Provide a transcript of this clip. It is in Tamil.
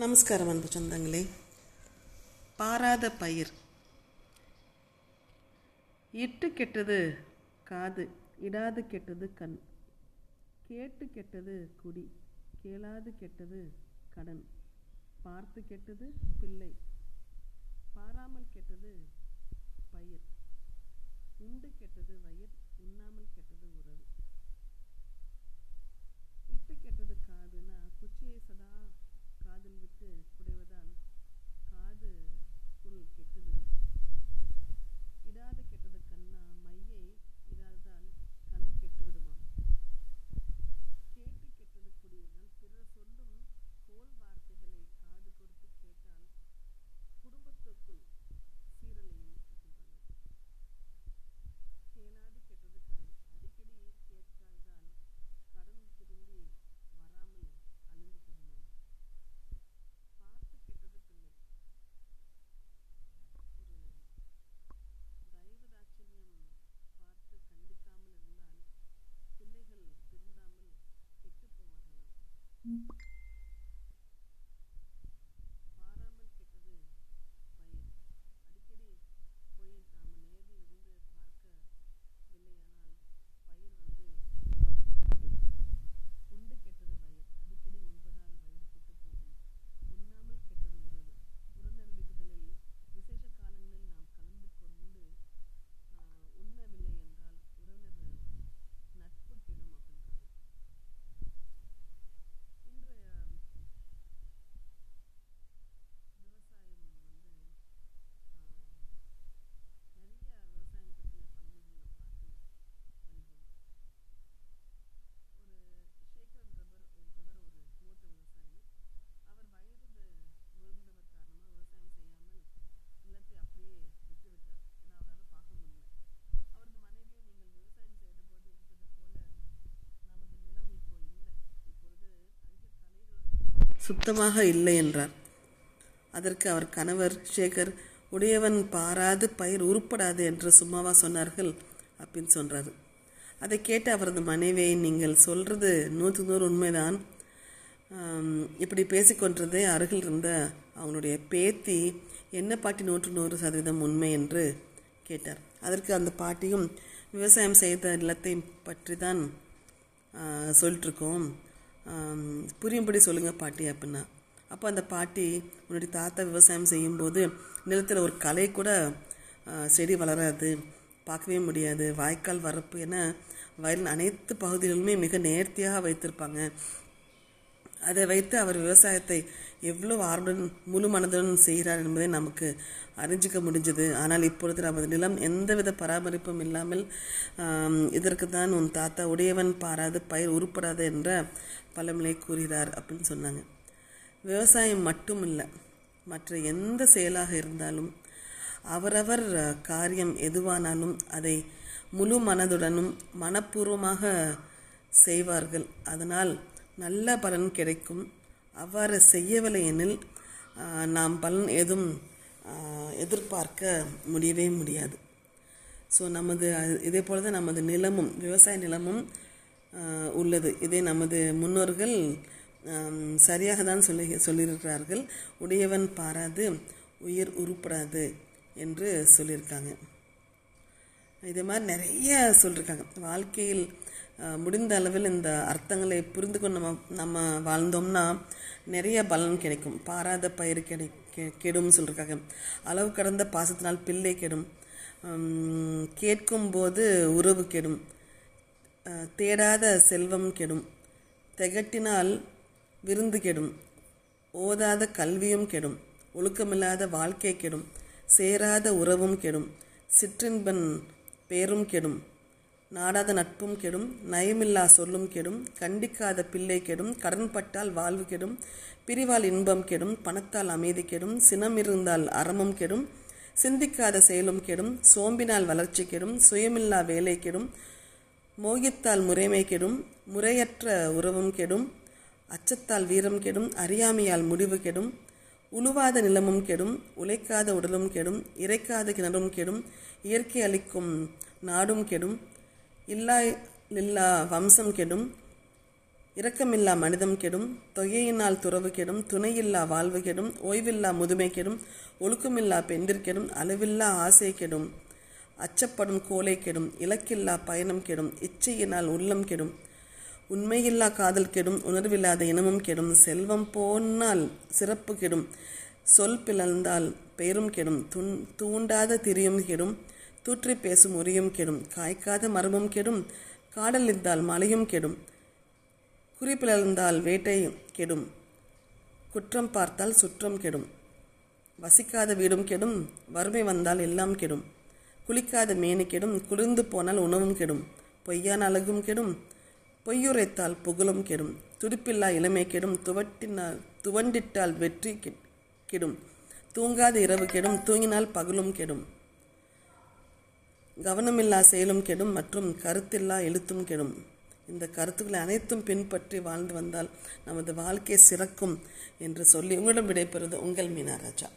நமஸ்காரம் அன்பு சொந்தங்களே பாராத பயிர் இட்டு கெட்டது காது இடாது கெட்டது கண் கேட்டு கெட்டது குடி கேளாது கெட்டது கடன் பார்த்து கெட்டது பிள்ளை பாராமல் கெட்டது பயிர் உண்டு கெட்டது வயிர் உண்ணாமல் கெட்டது உறவு இட்டு கெட்டது காதுன்னா குச்சியை சதா காதில் விட்டு குடைவதால் காது புல் கெட்டுவிடும் இடாது கெட்டது கண்ணா மையை இடாததால் கண் கெட்டுவிடுமாம் கேட்டு கெட்டது குடியதால் பிறர் சொல்லும் கோல் வார்த்தைகளை காது கொடுத்து கேட்டால் குடும்பத்துக்குள் சீரழியும் இருக்கின்றன கேளாது கெட்டது கடன் அடிக்கடி கேட்காததால் கடன் திரும்பி வராமல் அழிந்து போகுமாம் பார்த்து கெட்டது பிள்ளை ஒரு தயவு தாட்சண்யம் பார்த்து கண்டிக்காமல் இருந்தால் பிள்ளைகள் திருந்தாமல் கெட்டு போவார்களாம் பாராமல் கெட்டது பயிர் அடிக்கடி போய் நாம் நேரில் இருந்து பார்க்கவில்லையானால் பயிர் வந்து கெட்டு போகும் உண்டு கெட்டது வயிறு அடிக்கடி உண்பதால் வயிறு கெட்டு போகும் உண்ணாமல் கெட்டது உறவு உறவினர் வீடுகளில் விசேஷ காலங்களில் நாம் கலந்து கொண்டு ஆஹ், உண்ணவில்லை என்றால் உறவினர் நட்பு கெடும் அப்படின்றாங்க இன்றைய விவசாயம் வந்து ஆஹ், நிறைய விவசாயம் பற்றிய பழமொழிகளை பார்த்து வருகிறோம் ஒரு ஷேகர் என்றவர் என்றவர் ஒரு மூத்த விவசாயி அவர் வயது முதிர்ந்தவர் காரணமாக விவசாயம் செய்யாமல் நிலத்தை அப்படியே விட்டுவிட்டார் ஏன்னா அவரால் பார்க்க முடியல அவரது மனைவியும் நீங்கள் விவசாயம் செய்தபோது இருந்தது போல நமது நிலம் இப்போ இல்லை இப்பொழுது அதிக கலைகளுடன் சுத்தமாக இல்லை என்றார். அதற்கு அவர் கணவர் சேகர் உடையவன் பாராது பயிர் உருப்படாது என்று சும்மாவா சொன்னார்கள்? அப்படின்னு சொல்கிறார் அதை கேட்டு அவரது மனைவியை நீங்கள் சொல்கிறது நூற்றுக்கு நூறு உண்மைதான். இப்படி பேசிக்கொண்டதே அருகில் இருந்த அவங்களுடைய பேத்தி என்ன பாட்டி நூற்று நூறு சதவீதம் உண்மை என்று கேட்டார். அதற்கு அந்த பாட்டியும் விவசாயம் செய்த நிலத்தை பற்றி தான் சொல்லிட்டுருக்கோம் புரியும்படி சொல்லுங்கள் பாட்டி அப்படின்னா. அப்போ அந்த பாட்டி உன்னுடைய தாத்தா விவசாயம் செய்யும்போது நிலத்தில் ஒரு களை கூட செடி வளராது பார்க்கவே முடியாது. வாய்க்கால் வரப்பு என வயலின் அனைத்து பகுதிகளுமே மிக நேர்த்தியாக வைத்திருப்பாங்க. அதை வைத்து அவர் விவசாயத்தை எவ்வளோ ஆர்வம் முழு மனதுடன் செய்கிறார் என்பதை நமக்கு அறிஞ்சிக்க முடிஞ்சது. ஆனால் இப்பொழுது நமது நிலம் எந்தவித பராமரிப்பும் இல்லாமல் இதற்கு தான் உன் தாத்தா உடையவன் பாராது பயிர் உருப்படாது என்ற பழமொழியை கூறுகிறார் அப்படின்னு சொன்னாங்க. விவசாயம் மட்டும் இல்லை மற்ற எந்த செயலாக இருந்தாலும் அவரவர் காரியம் எதுவானாலும் அதை முழு மனதுடனும் மனப்பூர்வமாக செய்வார்கள். அதனால் நல்ல பலன் கிடைக்கும். அவ்வாறு செய்யவில்லை எனில் நாம் பலன் ஏதும் எதிர்பார்க்க முடியவே முடியாது. ஸோ நமது இதே போல தான் நமது நிலமும் விவசாய நிலமும் உள்ளது. இதை நமது முன்னோர்கள் சரியாக தான் சொல்லி சொல்லியிருக்கிறார்கள். உடையவன் பாராது உயிர் உருப்படாது என்று சொல்லியிருக்காங்க. இதே மாதிரி நிறைய சொல்லியிருக்காங்க. வாழ்க்கையில் முடிந்த அளவில் இந்த அர்த்தங்களை புரிந்து கொண்டு நம்ம நம்ம வாழ்ந்தோம்னா நிறைய பலன் கிடைக்கும். பாராத பயிர் கிடை கெ- கெடும் சொல்லியிருக்காங்க அளவு கடந்த பாசத்தினால் பிள்ளை கெடும். கேட்கும்போது உறவு கெடும். தேடாத செல்வம் கெடும். திகட்டினால் விருந்து கெடும். ஓதாத கல்வியும் கெடும். ஒழுக்கமில்லாத வாழ்க்கை கெடும். சேராத உறவும் கெடும். சிற்றின்பன் பேரும் கெடும். நாடாத நட்பும் கெடும் நயமில்லா சொல்லும் கெடும் கண்டிக்காத பிள்ளை கெடும் கடன்பட்டால் வாழ்வு கெடும் பிரிவால் இன்பம் கெடும் பணத்தால் அமைதி கெடும் சினம் இருந்தால் அறமும் கெடும் சிந்திக்காத செயலும் கெடும் சோம்பினால் வளர்ச்சி கெடும் சுயமில்லா வேலை கெடும் மோகித்தால் முறைமை கெடும் முறையற்ற உறவும் கெடும் அச்சத்தால் வீரம் கெடும் அறியாமையால் முடிவு கெடும் உழுவாத நிலமும் கெடும் உழைக்காத உடலும் கெடும் இறைக்காத கிணறும் கெடும் இயற்கை அளிக்கும் நாடும் கெடும் இல்லா இல்லா வம்சம் கெடும் இரக்கமில்லா மனிதம் கெடும் தொகையினால் துறவு கெடும் துணையில்லா வாழ்வு கெடும் ஓய்வில்லா முதுமை கெடும் ஒழுக்கமில்லா பெண்டிர் கெடும் அளவில்லா ஆசை கெடும் அச்சப்படும் கோலை கெடும் இலக்கில்லா பயணம் கெடும் இச்சையினால் உள்ளம் கெடும் உண்மையில்லா காதல் கெடும் உணர்வில்லாத இனமும் கெடும் செல்வம் போனால் சிறப்பு கெடும் சொல் பிளந்தால் பெயரும் கெடும் துண் தூண்டாத திரியும் கெடும் தூற்றி பேசும் உரியும் கெடும் காய்க்காத மரமும் கெடும் காடலிந்தால் மலையும் கெடும் குறிப்பிழந்தால் வேட்டை கெடும் குற்றம் பார்த்தால் சுற்றம் கெடும் வசிக்காத வீடும் கெடும் வறுமை வந்தால் எல்லாம் கெடும் குளிக்காத மேனி கெடும் குளிர்ந்து போனால் உணவும் கெடும் பொய்யான அழகும் கெடும் பொய்யுரைத்தால் புகழும் கெடும் துடிப்பில்லா இளமை கெடும் துவட்டினால் துவண்டிட்டால் வெற்றி கெடும் தூங்காத இரவு கெடும் தூங்கினால் பகலும் கெடும். கவனமில்லா செயலும் கெடும் மற்றும் கருத்தில்லா எழுத்தும் கெடும். இந்த கருத்துக்களை அனைத்தும் பின்பற்றி வாழ்ந்து வந்தால் நமது வாழ்க்கை சிறக்கும் என்று சொல்லி உங்களிடம் விடைபெறுவது உங்கள் மீனாராஜா